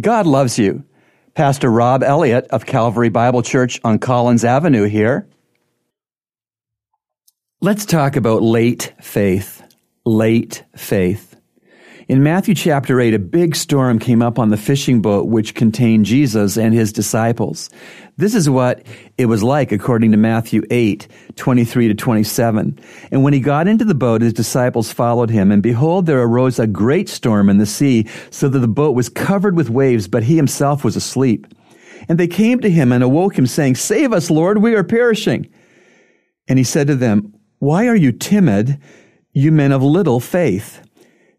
God loves you. Pastor Rob Elliott of Calvary Bible Church on Collins Avenue here. Let's talk about late faith. Late faith. In Matthew chapter 8, a big storm came up on the fishing boat which contained Jesus and his disciples. This is what it was like according to Matthew 8, 23 to 27. And when he got into the boat, his disciples followed him. And behold, there arose a great storm in the sea, so that the boat was covered with waves, but he himself was asleep. And they came to him and awoke him, saying, Save us, Lord, we are perishing. And he said to them, Why are you timid, you men of little faith?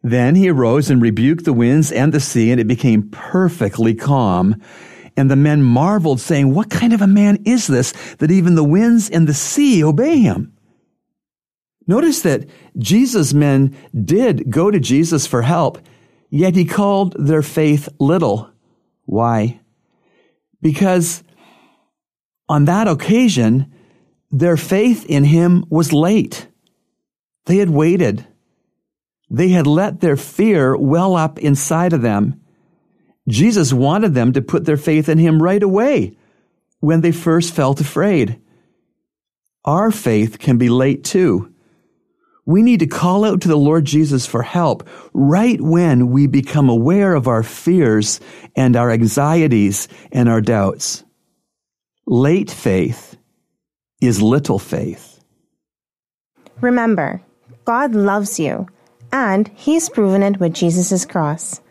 Then he arose and rebuked the winds and the sea, and it became perfectly calm. And the men marveled, saying, What kind of a man is this that even the winds and the sea obey him? Notice that Jesus' men did go to Jesus for help, yet he called their faith little. Why? Because on that occasion, their faith in him was late. They had waited. They had let their fear well up inside of them. Jesus wanted them to put their faith in him right away when they first felt afraid. Our faith can be late too. We need to call out to the Lord Jesus for help right when we become aware of our fears and our anxieties and our doubts. Late faith is little faith. Remember, God loves you and He's proven it with Jesus' cross.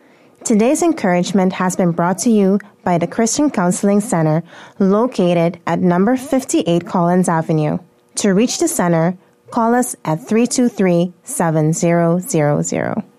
Today's encouragement has been brought to you by the Christian Counseling Center located at number 58 Collins Avenue. To reach the center, call us at 323 7000.